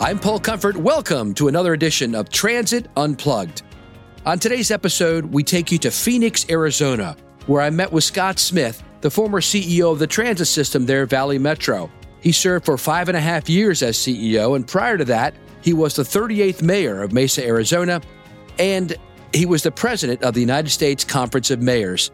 I'm Paul Comfort. Welcome to another edition of Transit Unplugged. On today's episode, we take you to Phoenix, Arizona, where I met with Scott Smith, the former CEO of the transit system there, Valley Metro. He served for five and a half years as CEO, and prior to that, he was the 38th mayor of Mesa, Arizona, and he was the president of the United States Conference of Mayors.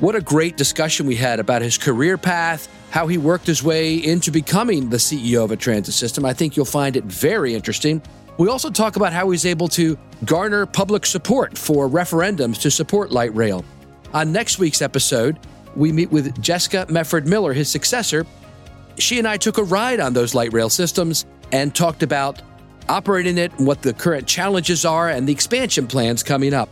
What a great discussion we had about his career path, how he worked his way into becoming the CEO of a transit system. I think you'll find it very interesting. We also talk about how he's able to garner public support for referendums to support light rail. On next week's episode, we meet with Jessica Mefford Miller, his successor. She and I took a ride on those light rail systems and talked about operating it, what the current challenges are, and the expansion plans coming up.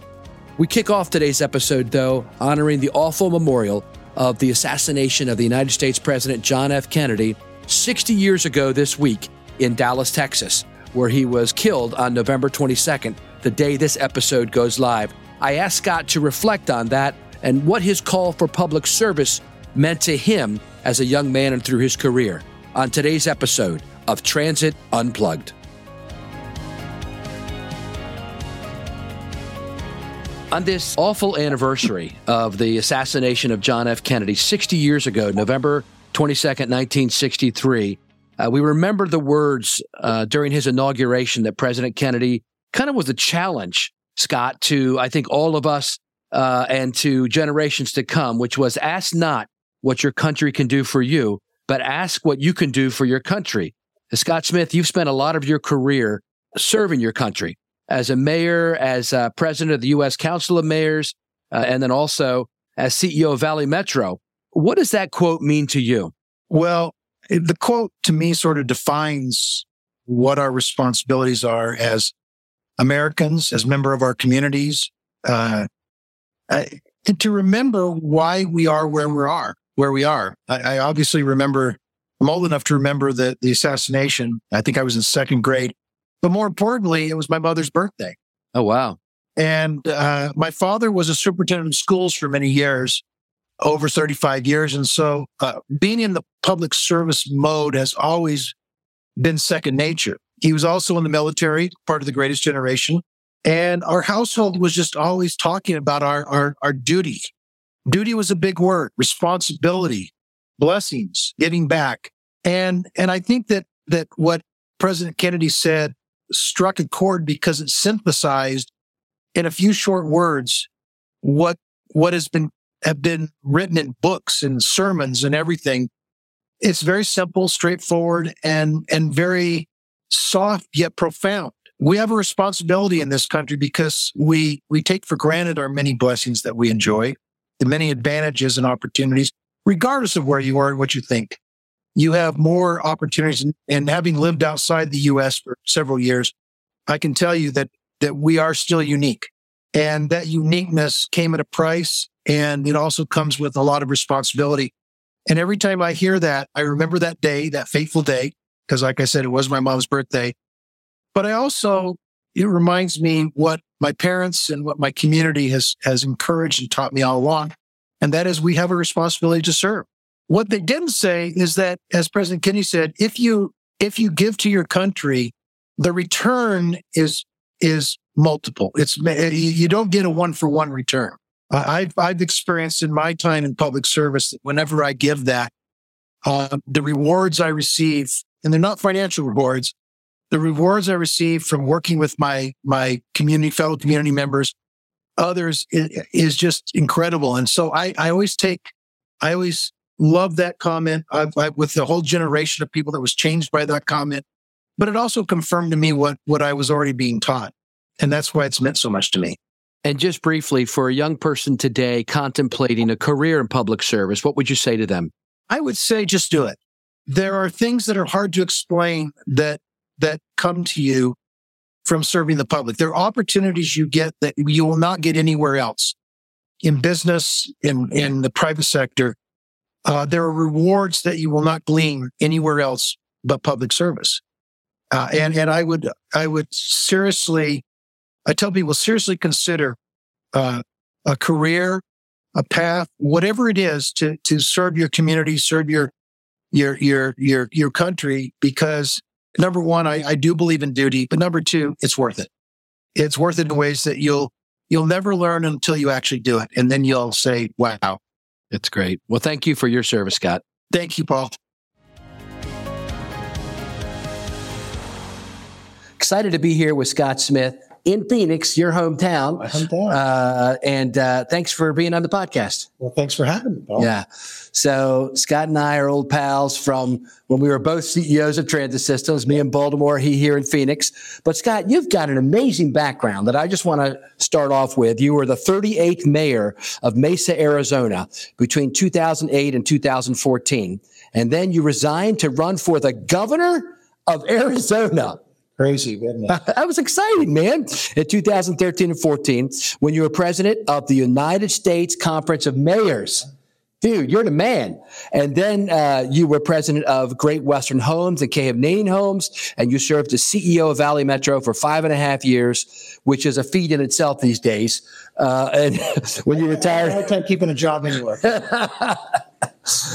We kick off today's episode, though, honoring the awful memorial of the assassination of the United States President John F. Kennedy 60 years ago this week in Dallas, Texas, where he was killed on November 22nd, the day this episode goes live. I asked Scott to reflect on that and what his call for public service meant to him as a young man and through his career on today's episode of Transit Unplugged. On this awful anniversary of the assassination of John F. Kennedy 60 years ago, November 22nd, 1963, uh, we remember the words uh, during his inauguration that President Kennedy kind of was a challenge, Scott, to I think all of us uh, and to generations to come, which was ask not what your country can do for you, but ask what you can do for your country. Scott Smith, you've spent a lot of your career serving your country as a mayor, as a president of the U.S. Council of Mayors, uh, and then also as CEO of Valley Metro. What does that quote mean to you? Well, the quote to me sort of defines what our responsibilities are as Americans, as member of our communities, uh, and to remember why we are where we are, where we are. I, I obviously remember, I'm old enough to remember the, the assassination. I think I was in second grade. But more importantly, it was my mother's birthday. Oh, wow. And uh, my father was a superintendent of schools for many years, over 35 years. And so uh, being in the public service mode has always been second nature. He was also in the military, part of the greatest generation. And our household was just always talking about our, our, our duty. Duty was a big word, responsibility, blessings, giving back. And, and I think that, that what President Kennedy said struck a chord because it synthesized in a few short words what what has been have been written in books and sermons and everything. It's very simple, straightforward, and and very soft yet profound. We have a responsibility in this country because we we take for granted our many blessings that we enjoy, the many advantages and opportunities, regardless of where you are and what you think you have more opportunities. And having lived outside the US for several years, I can tell you that, that we are still unique. And that uniqueness came at a price and it also comes with a lot of responsibility. And every time I hear that, I remember that day, that fateful day, because like I said, it was my mom's birthday. But I also, it reminds me what my parents and what my community has, has encouraged and taught me all along. And that is we have a responsibility to serve. What they didn't say is that, as President Kennedy said, if you if you give to your country, the return is is multiple. It's you don't get a one for one return. I've I've experienced in my time in public service that whenever I give that, uh, the rewards I receive, and they're not financial rewards, the rewards I receive from working with my my community fellow community members, others is, is just incredible. And so I I always take I always love that comment I've, I've, with the whole generation of people that was changed by that comment. But it also confirmed to me what, what I was already being taught. And that's why it's meant so much to me. And just briefly, for a young person today contemplating a career in public service, what would you say to them? I would say just do it. There are things that are hard to explain that, that come to you from serving the public. There are opportunities you get that you will not get anywhere else in business, in, in the private sector. Uh, there are rewards that you will not glean anywhere else but public service. Uh, and, and I would, I would seriously, I tell people seriously consider, uh, a career, a path, whatever it is to, to serve your community, serve your, your, your, your, your country, because number one, I, I do believe in duty, but number two, it's worth it. It's worth it in ways that you'll you'll never learn until you actually do it, and then you'll say, "Wow, it's great." Well, thank you for your service, Scott. Thank you, Paul. Excited to be here with Scott Smith in Phoenix, your hometown. My hometown. Uh, and uh, thanks for being on the podcast. Well, thanks for having me, Paul. Yeah. So Scott and I are old pals from when we were both CEOs of transit systems, me in Baltimore, he here in Phoenix. But Scott, you've got an amazing background that I just want to start off with. You were the 38th mayor of Mesa, Arizona between 2008 and 2014. And then you resigned to run for the governor of Arizona. Crazy, wasn't it? that was exciting, man. In 2013 and 14, when you were president of the United States Conference of Mayors. Dude, you're the man. And then uh, you were president of Great Western Homes and K. Nane Homes, and you served as CEO of Valley Metro for five and a half years, which is a feat in itself these days. Uh, and when you retired, hard time keeping a job anywhere.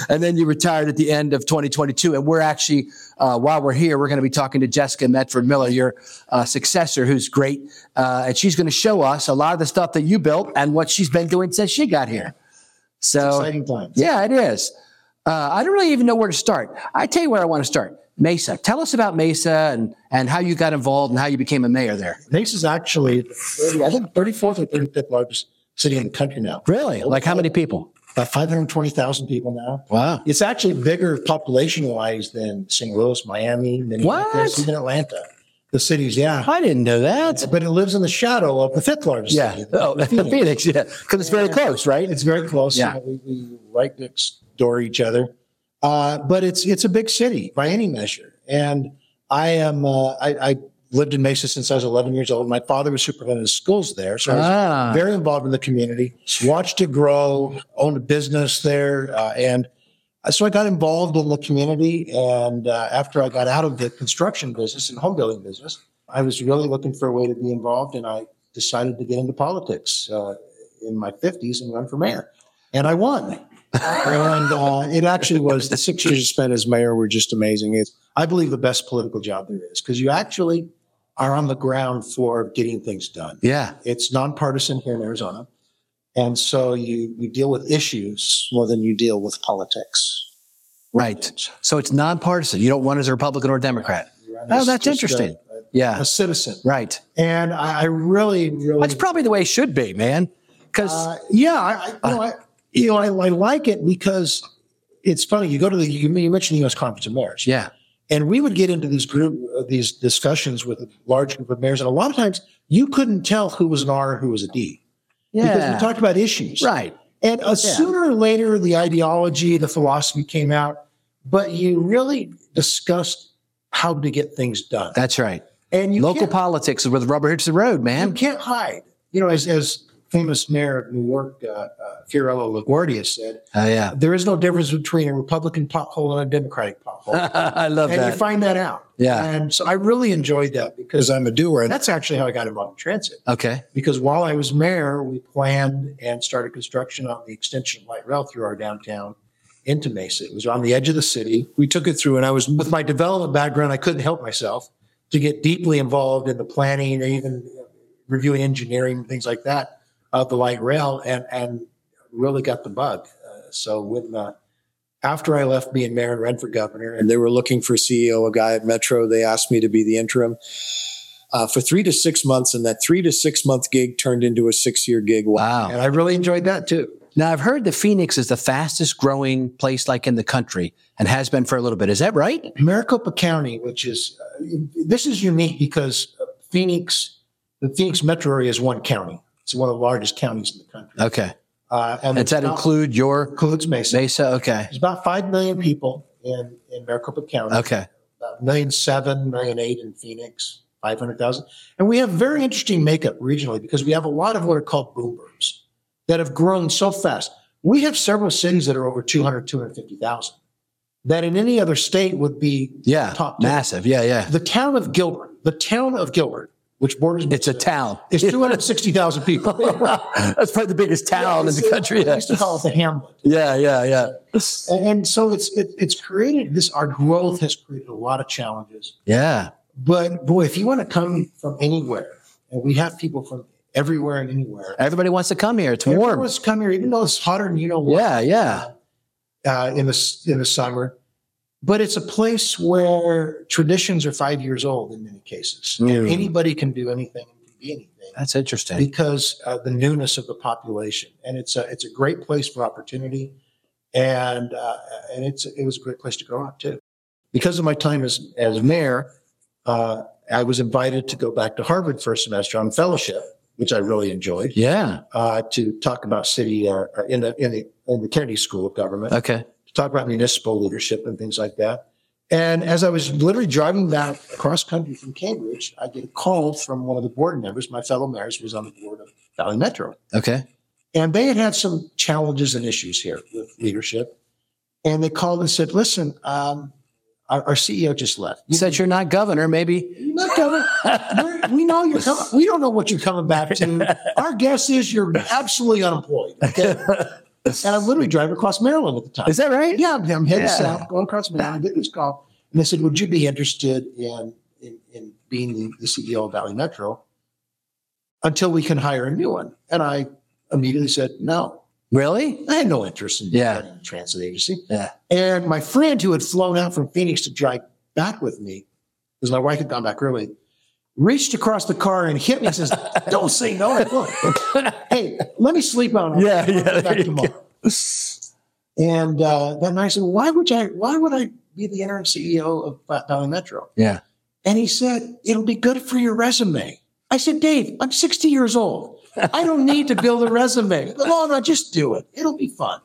and then you retired at the end of 2022. And we're actually, uh, while we're here, we're going to be talking to Jessica Mefford Miller, your uh, successor, who's great. Uh, and she's going to show us a lot of the stuff that you built and what she's been doing since she got here. So, exciting times. Yeah, it is. Uh, I don't really even know where to start. I tell you where I want to start. Mesa. Tell us about Mesa and, and how you got involved and how you became a mayor there. Mesa is actually, 30, I think, 34th or 35th largest city in the country now. Really? Like how many people? About 520,000 people now. Wow. It's actually bigger population wise than St. Louis, Miami, Minneapolis, even Atlanta. The cities, yeah. I didn't know that. But it lives in the shadow of the fifth largest yeah. city. Oh, Phoenix. Phoenix, yeah. Because it's very close, right? It's very close. Yeah. You know, we, we right next door each other. Uh, but it's it's a big city by any measure. And I am uh, I, I lived in Mesa since I was 11 years old. My father was superintendent of schools there, so I was Ah. very involved in the community. Watched it grow, owned a business there, uh, and so I got involved in the community. And uh, after I got out of the construction business and home building business, I was really looking for a way to be involved, and I decided to get into politics uh, in my 50s and run for mayor. And I won. and uh, it actually was the six years I spent as mayor were just amazing. It's, I believe, the best political job there is because you actually are on the ground for getting things done. Yeah. It's nonpartisan here in Arizona. And so you, you deal with issues more than you deal with politics. Right. So it's nonpartisan. You don't run as a Republican or a Democrat. Oh, that's interesting. A, a, Yeah. a citizen. Right. And I, I really, really. That's probably the way it should be, man. Because Uh, yeah, I, I, you know, I, you know, I, I like it because it's funny. You go to the, you, you mentioned the U.S. Conference of Mayors. yeah, And we would get into these group, uh, these discussions with a large group of mayors. And a lot of times you couldn't tell who was an R and who was a D because we talked about issues. right. And uh, sooner or later, the ideology, the philosophy came out, but you really discussed how to get things done. That's right. And you Local politics is where the rubber hits the road, man. you can't hide. You know, as, as famous mayor of New York, uh, uh, Fiorello LaGuardia said, Oh yeah, there is no difference between a Republican pothole and a Democratic pothole. I love that. and you find that out. Yeah. And so I really enjoyed that because I'm a doer. And that's actually how I got involved in transit. Okay. Because while I was mayor, we planned and started construction on the extension of light rail through our downtown into Mesa. It was on the edge of the city. We took it through, and I was with my development background, I couldn't help myself to get deeply involved in the planning and even reviewing engineering and things like that of the light rail, and and really got the bug. Uh, so when uh, after I left being mayor and ran for governor, and they were looking for CEO, a guy at Metro, they asked me to be the interim uh, for three to six months, and that three to six month gig turned into a six year gig. Wow. And I really enjoyed that too. Now I've heard that Phoenix is the fastest growing place like in the country and has been for a little bit. Is that right? Maricopa County, which is uh, this is unique because Phoenix, the Phoenix metro area is one county. It's one of the largest counties in the country. Okay. Uh, and Does that about- include your includes Mesa? Mesa? Okay. There's about five million people in in Maricopa County. Okay. About million seven, million eight in Phoenix, five hundred thousand, and we have very interesting makeup regionally because we have a lot of what are called boom burbs that have grown so fast. We have several cities that are over 200, 250,000 that in any other state would be Yeah. Top massive. Yeah. Yeah. the town of Gilbert, the town of Gilbert, which borders. It's a town. It's 260,000 people. That's probably the biggest town in the country. I used to call it the Hamlet. Yeah, yeah, yeah. And, and so it's it, it's created this. Our growth has created a lot of challenges. Yeah. But boy, if you want to come from anywhere, and we have people from everywhere and anywhere. Everybody wants to come here. It's Everyone warm. wants to come here, even though it's hotter than you know what. Yeah, yeah. uh, in the in the summer. But it's a place where traditions are five years old in many cases. Mm. And anybody can do anything and be anything That's interesting. because of the newness of the population. And it's a it's a great place for opportunity, and uh, and it's it was a great place to grow up too. Because of my time as as mayor, uh, I was invited to go back to Harvard for a semester on fellowship, which I really enjoyed. Yeah. Uh, to talk about city uh, in the in the in the Kennedy School of Government Okay. Talk about municipal leadership and things like that. And as I was literally driving back across country from Cambridge, I get a call from one of the board members, my fellow mayors, who was on the board of Valley Metro. Okay. And they had had some challenges and issues here with leadership. And they called and said, listen, um, our, our CEO just left. You said you're not governor. Maybe. You're not. We're- we know you're coming. We don't know what you're coming back to. Our guess is you're absolutely unemployed. Okay. And I'm literally driving across Maryland at the time. Is that right? Yeah, I'm heading Yeah. south, going across Maryland, get this call. And they said, Would you be interested in, in, in being the, the CEO of Valley Metro until we can hire a new one? And I immediately said, No. Really? I had no interest in Yeah. running a transit agency. Yeah. And my friend who had flown out from Phoenix to drive back with me, because my wife had gone back early, reached across the car and hit me and says, Don't say no. Look, hey, let me sleep on it. Yeah, yeah, back tomorrow. And uh, night I said, Why would I why would I be the interim CEO of Flat Valley Metro? Yeah. And he said, It'll be good for your resume. I said, Dave, I'm 60 years old. I don't need to build a resume. No, no, just do it. It'll be fun.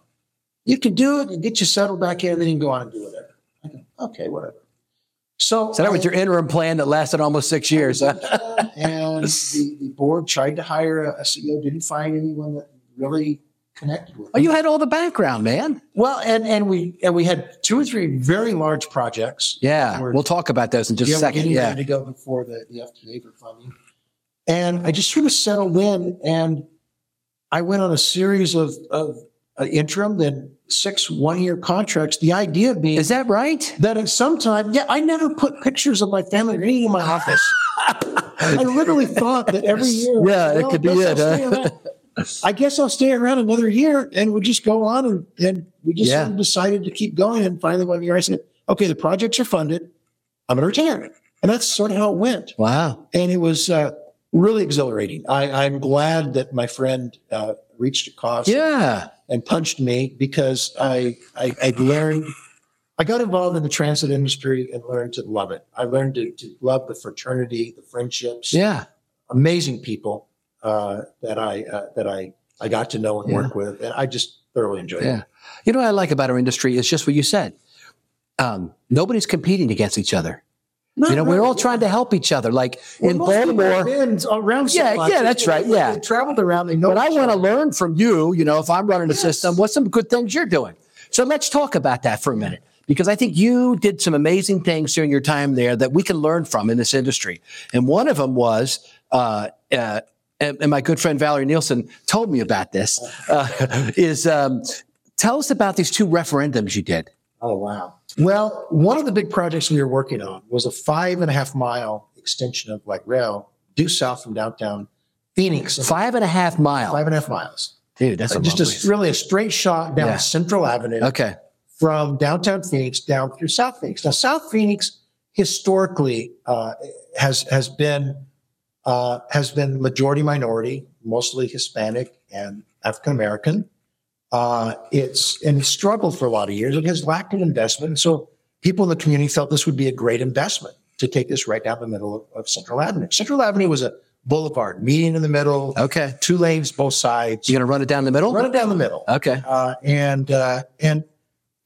You can do it and get you settled back here, and then you can go on and do whatever. I go, okay, whatever. So, So that was your interim plan that lasted almost six years. and the, the board tried to hire a, a CEO, didn't find anyone that really connected with. Oh, you had all the background, man. Well, and and we and we had two or three very large projects. Yeah. We'll talk about those in just yeah, a second. Yeah. to go before the, the FTA for funding. And I just sort of settled in and I went on a series of, of uh, interim, then six one year contracts. The idea being Is that right? that at some time, yeah, I never put pictures of my family anything in my office. I literally thought that every year, Yeah, it could be I guess it, I'll huh? stay around. I guess I'll stay around another year and we'll just go on. And, and we just Yeah. sort of decided to keep going. And finally, one year I said, okay, the projects are funded. I'm going to retire. And that's sort of how it went. Wow. And it was uh, really exhilarating. I, I'm glad that my friend uh, reached across Yeah. And punched me because I, I I learned I got involved in the transit industry and learned to love it. I learned to, to love the fraternity, the friendships, Yeah. amazing people uh, that I uh, that I I got to know and Yeah. work with, and I just thoroughly enjoyed Yeah. it. You know what I like about our industry is just what you said. Um, nobody's competing against each other. Not You know, we're all trying to help each other. Like Well, in most people have Baltimore, around. Yeah, yeah, that's right, yeah. they traveled around. They know. but I want to learn from you. You know, if I'm running a system, what's some good things you're doing? So let's talk about that for a minute because I think you did some amazing things during your time there that we can learn from in this industry. And one of them was, uh, uh, and, and my good friend Valerie Nielsen told me about this. Uh, is um, tell us about these two referendums you did. Oh, wow. Well, one of the big projects we were working on was a five and a half mile extension of light rail due south from downtown Phoenix. Five and a half mile, Five and a half miles. dude. That's a Just a, really a straight shot down Yeah. Central Avenue okay. from downtown Phoenix down through South Phoenix. Now, South Phoenix historically uh, has has been uh, has been majority minority, mostly Hispanic and African American. Uh, it's and it struggled for a lot of years. It has lacked an investment, and so people in the community felt this would be a great investment to take this right down the middle of, of Central Avenue. Central Avenue was a boulevard, median in the middle, Okay. two lanes both sides. You're gonna run it down the middle? Run it down the middle Okay. uh, and uh, and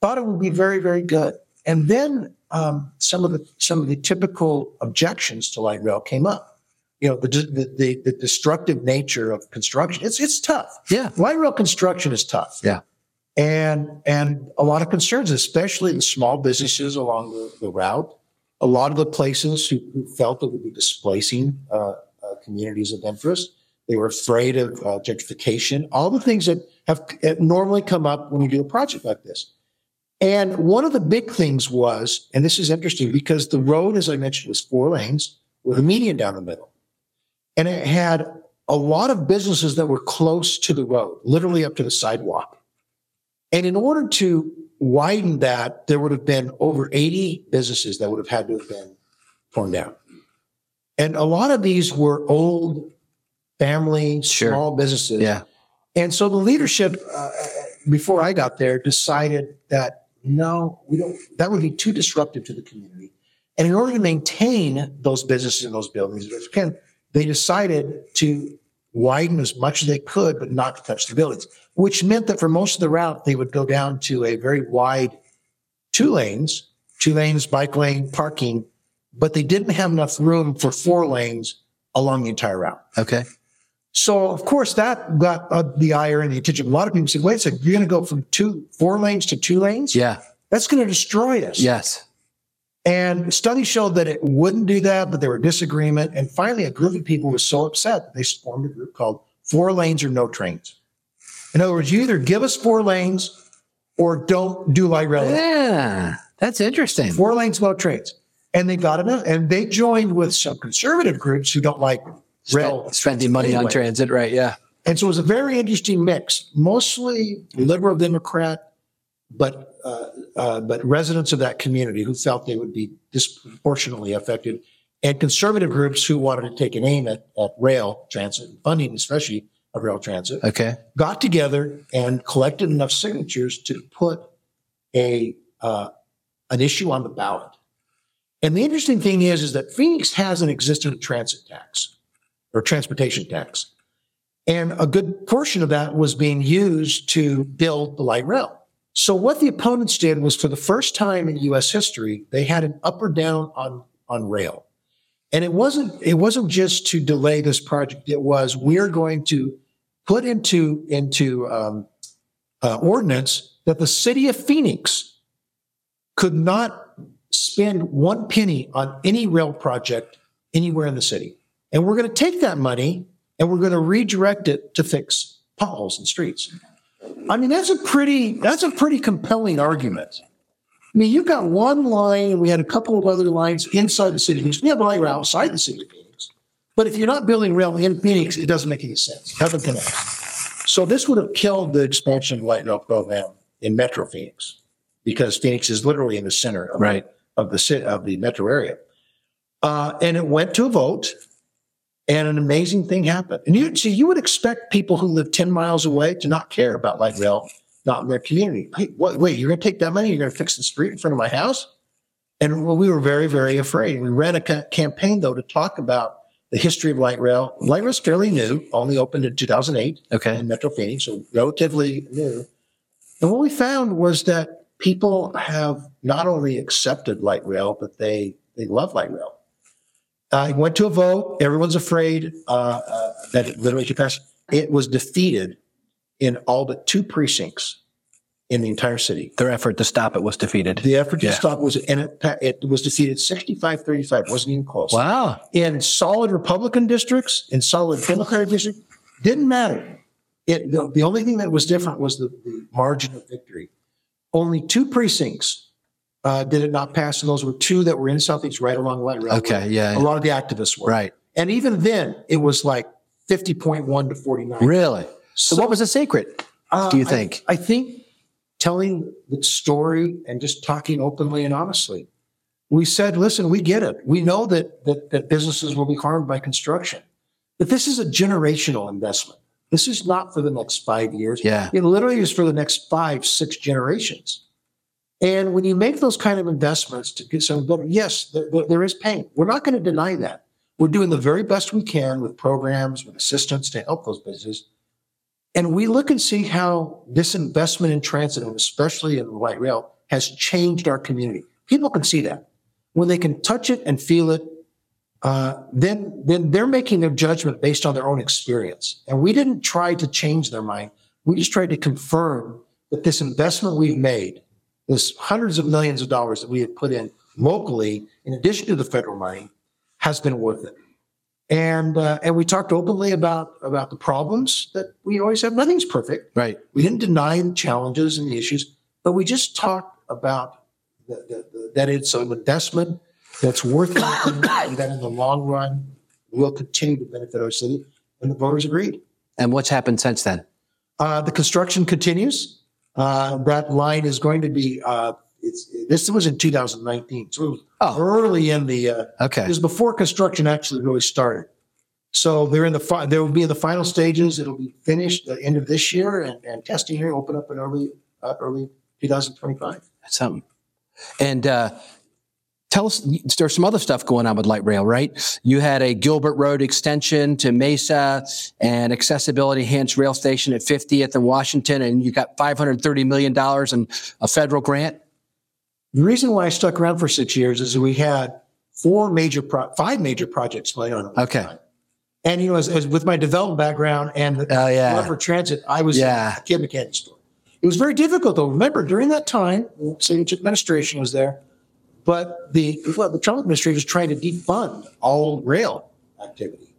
thought it would be very very good. And then um, some of the some of the typical objections to light rail came up. You know, the the, the, the destructive nature of construction. It's it's tough. Yeah. Light rail construction is tough. Yeah. And and a lot of concerns, especially the small businesses along the, the route. A lot of the places who, who felt it would be displacing uh, uh, communities of interest. They were afraid of uh, gentrification, all the things that have that normally come up when you do a project like this. And one of the big things was, and this is interesting because the road, as I mentioned, was four lanes with a median down the middle. And it had a lot of businesses that were close to the road, literally up to the sidewalk. And in order to widen that, there would have been over 80 businesses that would have had to have been torn down. And a lot of these were old family, Sure. small businesses. Yeah. And so the leadership, uh, before I got there, decided that no, we don't, that would be too disruptive to the community. And in order to maintain those businesses and those buildings, again, they decided to widen as much as they could, but not to touch the buildings, which meant that for most of the route, they would go down to a very wide two lanes, two lanes, bike lane, parking, but they didn't have enough room for four lanes along the entire route. Okay. So of course that got uh, the ire and the attention. A lot of people said, wait a second, you're going to go from two, four lanes to two lanes? Yeah. That's going to destroy us. Yes. And studies showed that it wouldn't do that, but there were disagreement. And finally, a group of people was so upset that they formed a group called Four Lanes or No Trains. In other words, you either give us four lanes or don't do light rail. Yeah. That's interesting. Four lanes, no trains. And they got enough. And they joined with some conservative groups who don't like rail. Spending money on transit, right? Yeah. And so it was a very interesting mix, mostly liberal Democrat, but uh, but residents of that community who felt they would be disproportionately affected, and conservative groups who wanted to take an aim at, at rail transit funding, especially of rail transit, Okay. got together and collected enough signatures to put a uh, an issue on the ballot. And the interesting thing is, is that Phoenix has an existing transit tax or transportation tax. And a good portion of that was being used to build the light rail. So what the opponents did was for the first time in US history, they had an up or down on, on rail. And it wasn't, it wasn't just to delay this project. It was, we're going to put into, into, um, uh, ordinance that the city of Phoenix could not spend one penny on any rail project anywhere in the city. And we're going to take that money and we're going to redirect it to fix potholes and streets. I mean, that's a pretty, that's a pretty compelling argument. I mean, you've got one line, and we had a couple of other lines inside the city of Phoenix. We have a rail outside the city of Phoenix. But if you're not building rail in Phoenix, it doesn't make any sense. It doesn't connect. So this would have killed the expansion of light rail program in Metro Phoenix because Phoenix is literally in the center of, Right. of the city, of the metro area. Uh, and it went to a vote and an amazing thing happened. And you see, you would expect people who live 10 miles away to not care about light rail, not in their community. Hey, what, wait, you're going to take that money? You're going to fix the street in front of my house? And well, we were very, very afraid. We ran a ca- campaign though to talk about the history of light rail. Light rail's fairly new, only opened in 2008 Okay. in Metro Phoenix, so relatively new. And what we found was that people have not only accepted light rail, but they, they love light rail. I went to a vote. Everyone's afraid uh, uh, that it literally could pass. It was defeated in all but two precincts in the entire city. Their effort to stop it was defeated. The effort to Yeah. stop was, and it, it was defeated 65 35. It wasn't even close Wow. in solid Republican districts, in solid Democratic districts, didn't matter. It, the, the only thing that was different was the, the margin of victory. Only two precincts uh, did it not pass, and those were two that were in Southeast right along the Light Rail. Okay, where yeah. A lot of the activists were. Right. And even then, it was like 50.1 to 49. Really? So, what was the secret? Uh, do you I- think? I, think telling the story and just talking openly and honestly. We said, listen, we get it. We know that, that, that businesses will be harmed by construction, but this is a generational investment. This is not for the next five years. Yeah. It literally is for the next five, six generations. And when you make those kind of investments to get some building, yes, there, there- there is pain. We're not going to deny that. We're doing the very best we can with programs, with assistance to help those businesses. And we look and see how this investment in transit, and especially in light rail, has changed our community. People can see that. When they can touch it and feel it, uh, then, then they're making their judgment based on their own experience. And we didn't try to change their mind. We just tried to confirm that this investment we've made, this hundreds of millions of dollars that we had put in locally, in addition to the federal money, has been worth it. And, uh, and we talked openly about, about the problems that we always have. Nothing's perfect. Right. We didn't deny the challenges and the issues, but we just talked about the, the, the, that it's an investment that's worth it and that in the long run will continue to benefit our city. And the voters agreed. And what's happened since then? Uh, the construction continues. Uh, that line is going to be, uh, it's, this was in 2019. So it was Oh. early in the, uh, Okay. it was before construction actually really started. So they're in the, fi- they will be in the final stages. It'll be finished the end of this year and, and testing here open up in early, uh, early 2025. That's something. And uh, tell us, there's some other stuff going on with light rail, right? You had a Gilbert Road extension to Mesa and accessibility enhanced rail station at 50th and Washington, and you got $530 million in a federal grant. The reason why I stuck around for six years is we had four major, pro- five major projects going on. Okay. time. And, you know, as, as with my development background and the Oh, yeah. love for transit, I was Yeah. a kid a store. It was very difficult though. Remember during that time, Signature administration was there, but the, well, the Trump administration was trying to defund all rail activity.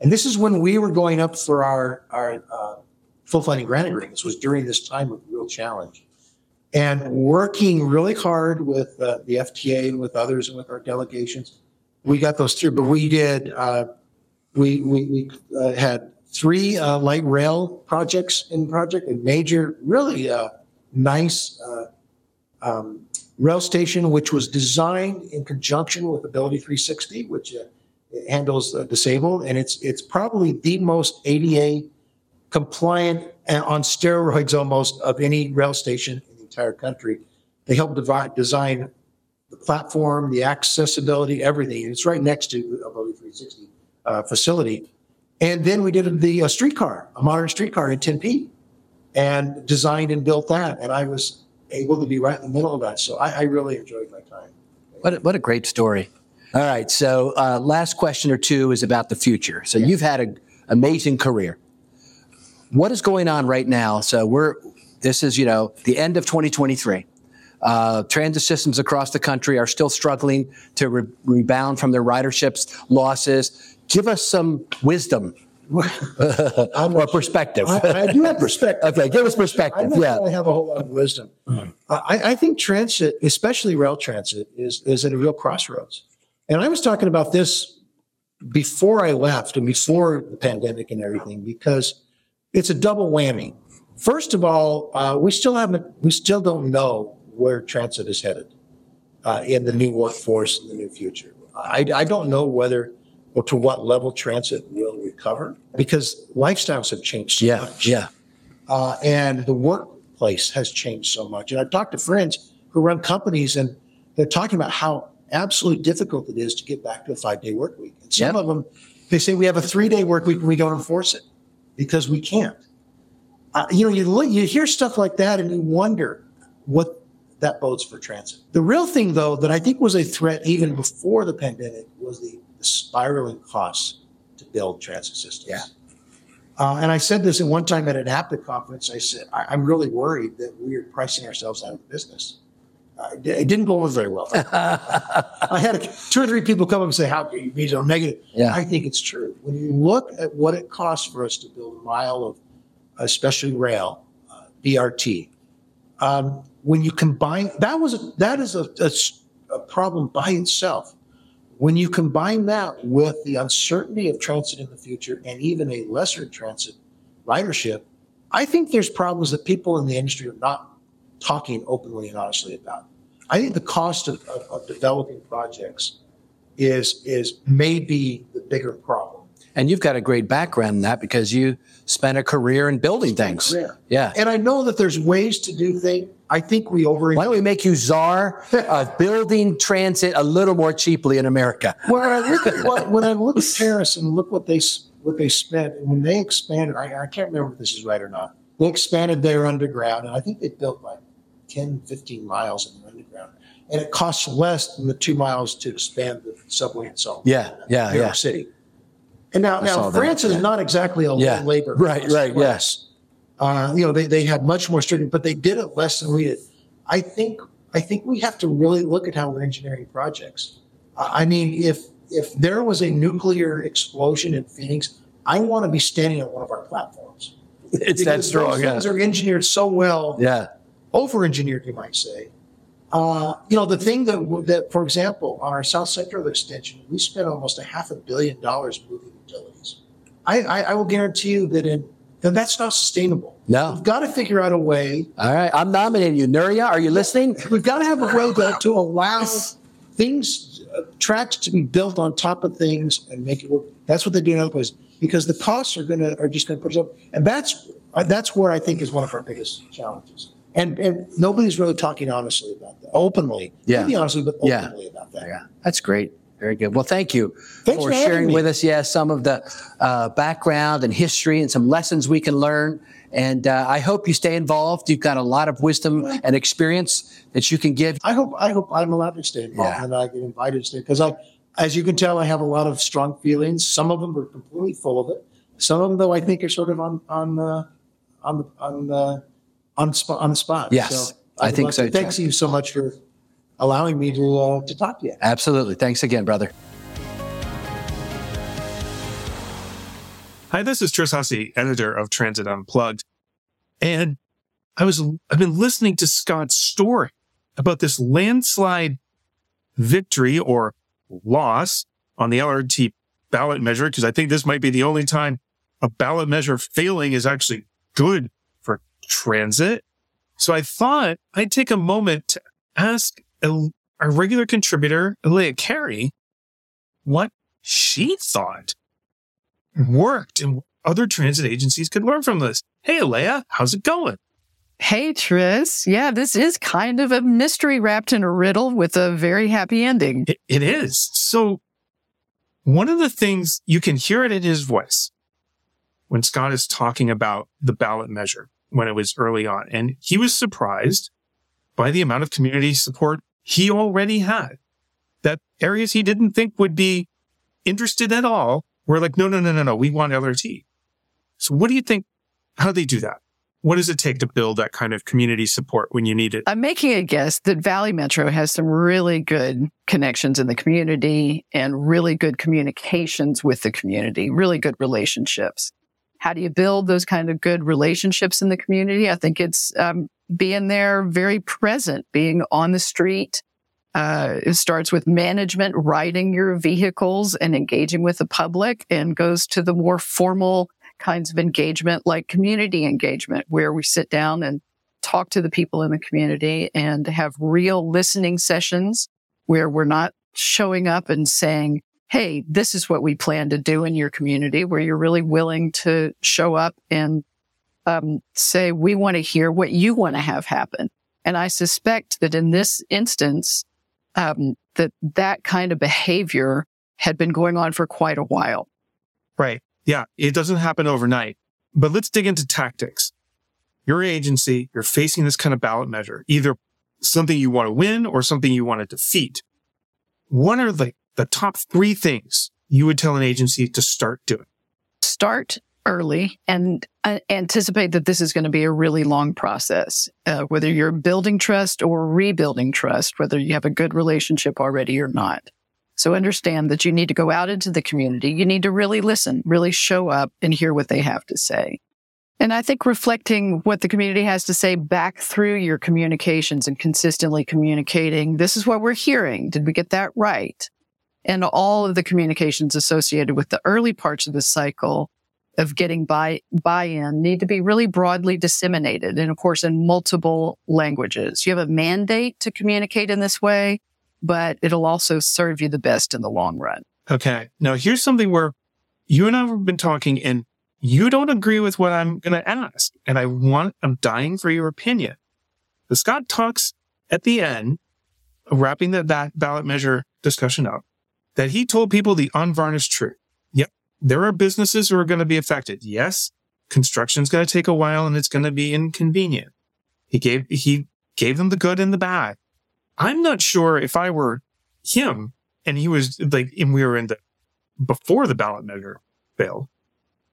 And this is when we were going up for our, our, uh, full funding grant agreements was during this time of real challenge. And working really hard with uh, the FTA and with others and with our delegations, we got those through. But we did, uh, we, we, we uh, had three uh, light rail projects in project, a major, really uh, nice um, rail station, which was designed in conjunction with Ability 360, which uh, handles uh, disabled, and it's it's probably the most ADA compliant and on steroids almost of any rail station in the entire country. They helped design the platform, the accessibility, everything. And It's right next to Ability 360 uh, facility. And then we did the uh, streetcar, a modern streetcar in Tempe, and designed and built that. And I was able to be right in the middle of that. So I, I really enjoyed my time. What a, what a great story. All right. So, uh, last question or two is about the future. So, you've had an amazing career. What is going on right now? So, we're, this is, you know, the end of 2023. Uh, transit systems across the country are still struggling to re- rebound from their riderships losses. Give us some wisdom or perspective. I, I do have perspective. okay, give us perspective. don't Yeah. really have a whole lot of wisdom. I, I think transit, especially rail transit, is, is at a real crossroads. And I was talking about this before I left and before the pandemic and everything, because it's a double whammy. First of all, uh, we still haven't, we still don't know where transit is headed uh, in the new workforce in the new future. I, I don't know whether or to what level transit will recover because lifestyles have changed so Yeah. much Yeah. uh, and the workplace has changed so much. And I've talked to friends who run companies, and they're talking about how absolutely difficult it is to get back to a five day work week. And some Yep. of them, they say we have a three day work week and we don't enforce it because we can't. Uh, you know, you look, you hear stuff like that, and you wonder what that bodes for transit. The real thing, though, that I think was a threat even before the pandemic was the, the spiraling costs to build transit systems. Yeah. Uh, and I said this at one time at an APTA conference. I said, I, I'm really worried that we are pricing ourselves out of business. Uh, it it didn't go over very well. I had a, two or three people come up and say, How can you be so negative? Yeah. I think it's true. When you look at what it costs for us to build a mile of, especially rail, uh, BRT, um, when you combine that was a, that is a, a a problem by itself. When you combine that with the uncertainty of transit in the future and even a lesser transit ridership, I think there's problems that people in the industry are not talking openly and honestly about. I think the cost of, of, of developing projects is is maybe the bigger problem. And you've got a great background in that because you spent a career in building things. career. Yeah. And I know that there's ways to do things. I think we over. Why don't we make you czar of building transit a little more cheaply in America? When I look at what, when I look at Paris and look what they what they spent when they expanded, I, I can't remember if this is right or not. They expanded their underground, and I think they built like 10, 15 miles in their underground, and it costs less than the two miles to expand the subway itself. Yeah, yeah, New York yeah. City. And now, I now France is yeah. not exactly a Yeah. labor. Right, right, yes. Uh, you know, they, they had much more strict, but they did it less than we did. I think I think we have to really look at how we're engineering projects. I mean, if if there was a nuclear explosion in Phoenix, I want to be standing on one of our platforms. It's that strong. Those Yeah. things are engineered so well, Yeah. over-engineered, you might say. Uh, you know, the thing that, that, for example, on our South Central extension, we spent almost a half a billion dollars moving utilities. I, I, I will guarantee you that in, that that's not sustainable. No. We've got to figure out a way All right. I'm nominating you. Nuria, are you listening? We've got to have a way to, to allow things, uh, tracks to be built on top of things and make it work. That's what they do in other places because the costs are gonna are just gonna push up, and that's uh, that's where I think is one of our biggest challenges. And and nobody's really talking honestly about that, openly. Yeah. Maybe honestly, but Yeah. openly about that. Yeah. That's great. Very good. Well, thank you Thanks for for sharing with us, yeah, some of the uh, background and history and some lessons we can learn. And uh, I hope you stay involved. You've got a lot of wisdom and experience that you can give. I hope I hope I'm allowed to stay involved Yeah. and I get invited to stay because I, as you can tell, I have a lot of strong feelings. Some of them are completely full of it. Some of them, though, I think are sort of on on uh, on the on the on spot on the spot. Yes, I would think so. Thanks you so much for allowing me to uh, to talk to you. Absolutely. Thanks again, brother. Hi, this is Tris Hussey, editor of Transit Unplugged. And I was, I've been listening to Scott's story about this landslide victory or loss on the LRT ballot measure, because I think this might be the only time a ballot measure failing is actually good for transit. So I thought I'd take a moment to ask a, our regular contributor, Elea Carey, what she thought worked and other transit agencies could learn from this. Hey, Elea, how's it going? Hey, Tris. Yeah, this is kind of a mystery wrapped in a riddle with a very happy ending. It, it is. So, one of the things you can hear it in his voice when Scott is talking about the ballot measure when it was early on, and he was surprised by the amount of community support he already had. That areas he didn't think would be interested at all were like, no, no, no, no, no, we want LRT. So, what do you think? How do they do that? What does it take to build that kind of community support when you need it? I'm making a guess that Valley Metro has some really good connections in the community and really good communications with the community, really good relationships. How do you build those kind of good relationships in the community? I think it's um, being there, very present, being on the street. Uh, it starts with management riding your vehicles and engaging with the public and goes to the more formal kinds of engagement like community engagement where we sit down and talk to the people in the community and have real listening sessions where we're not showing up and saying, Hey, this is what we plan to do in your community, where you're really willing to show up and um, say, we want to hear what you want to have happen. And I suspect that in this instance, um, that that kind of behavior had been going on for quite a while. Right. Yeah. It doesn't happen overnight. But let's dig into tactics. Your agency, you're facing this kind of ballot measure, either something you want to win or something you want to defeat. What are the, the top three things you would tell an agency to start doing? start early and uh, anticipate that this is going to be a really long process, uh, whether you're building trust or rebuilding trust, whether you have a good relationship already or not. So understand that you need to go out into the community. You need to really listen, really show up and hear what they have to say. And I think reflecting what the community has to say back through your communications and consistently communicating, this is what we're hearing. Did we get that right? And all of the communications associated with the early parts of the cycle of getting buy buy-in need to be really broadly disseminated and of course in multiple languages. You have a mandate to communicate in this way, but it'll also serve you the best in the long run. Okay. Now here's something where you and I have been talking and you don't agree with what I'm going to ask. And I want, I'm dying for your opinion. The Scott talks at the end, wrapping the, that ballot measure discussion up, that he told people the unvarnished truth. Yep. There are businesses who are going to be affected. Yes. Construction's going to take a while and it's going to be inconvenient. He gave, he gave them the good and the bad. I'm not sure if I were him and he was like, and we were in the, before the ballot measure failed,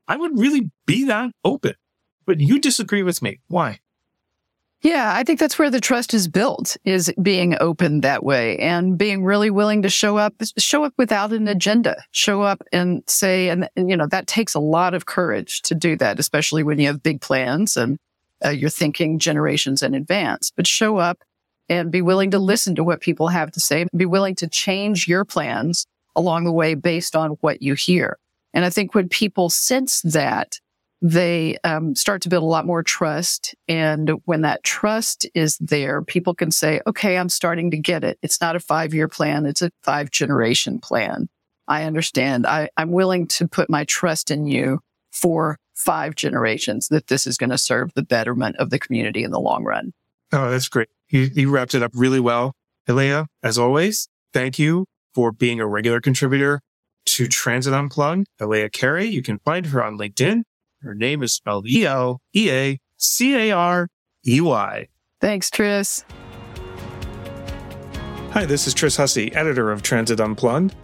I would really be that open. But you disagree with me. Why? Yeah, I think that's where the trust is built is being open that way and being really willing to show up, show up without an agenda, show up and say, and, and you know, that takes a lot of courage to do that, especially when you have big plans and uh, you're thinking generations in advance, but show up and be willing to listen to what people have to say, be willing to change your plans along the way based on what you hear. And I think when people sense that, they um, start to build a lot more trust. And when that trust is there, people can say, okay, I'm starting to get it. It's not a five year plan. It's a five generation plan. I understand. I, I'm willing to put my trust in you for five generations that this is going to serve the betterment of the community in the long run. Oh, that's great. You, you wrapped it up really well. Elea, as always, thank you for being a regular contributor to Transit Unplugged. Elea Carey, you can find her on LinkedIn her name is spelled E L E A C A R E Y. Thanks, Tris. Hi, this is Tris Hussey, editor of Transit Unplugged.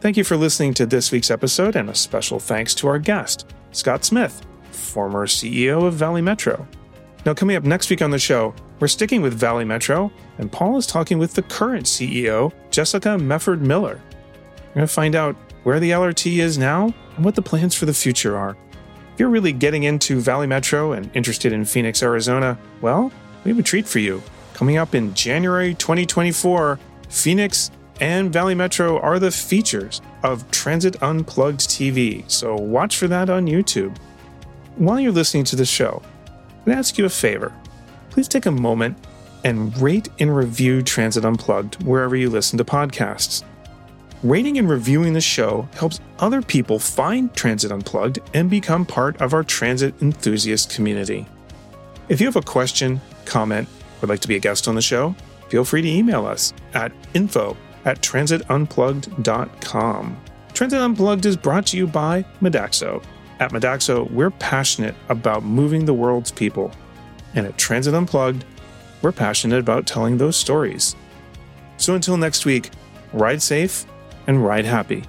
Thank you for listening to this week's episode, and a special thanks to our guest, Scott Smith, former CEO of Valley Metro. Now, coming up next week on the show, we're sticking with Valley Metro, and Paul is talking with the current CEO, Jessica Mefford Miller. We're going to find out where the LRT is now and what the plans for the future are. If you're really getting into Valley Metro and interested in Phoenix, Arizona, well, we have a treat for you. Coming up in January 2024, Phoenix and Valley Metro are the features of Transit Unplugged TV, so watch for that on YouTube. While you're listening to the show, to ask you a favor. Please take a moment and rate and review Transit Unplugged wherever you listen to podcasts. Rating and reviewing the show helps other people find Transit Unplugged and become part of our transit enthusiast community. If you have a question, comment, or would like to be a guest on the show, feel free to email us at info at transitunplugged.com. Transit Unplugged is brought to you by Modaxo. At Modaxo, we're passionate about moving the world's people. And at Transit Unplugged, we're passionate about telling those stories. So until next week, ride safe and ride happy.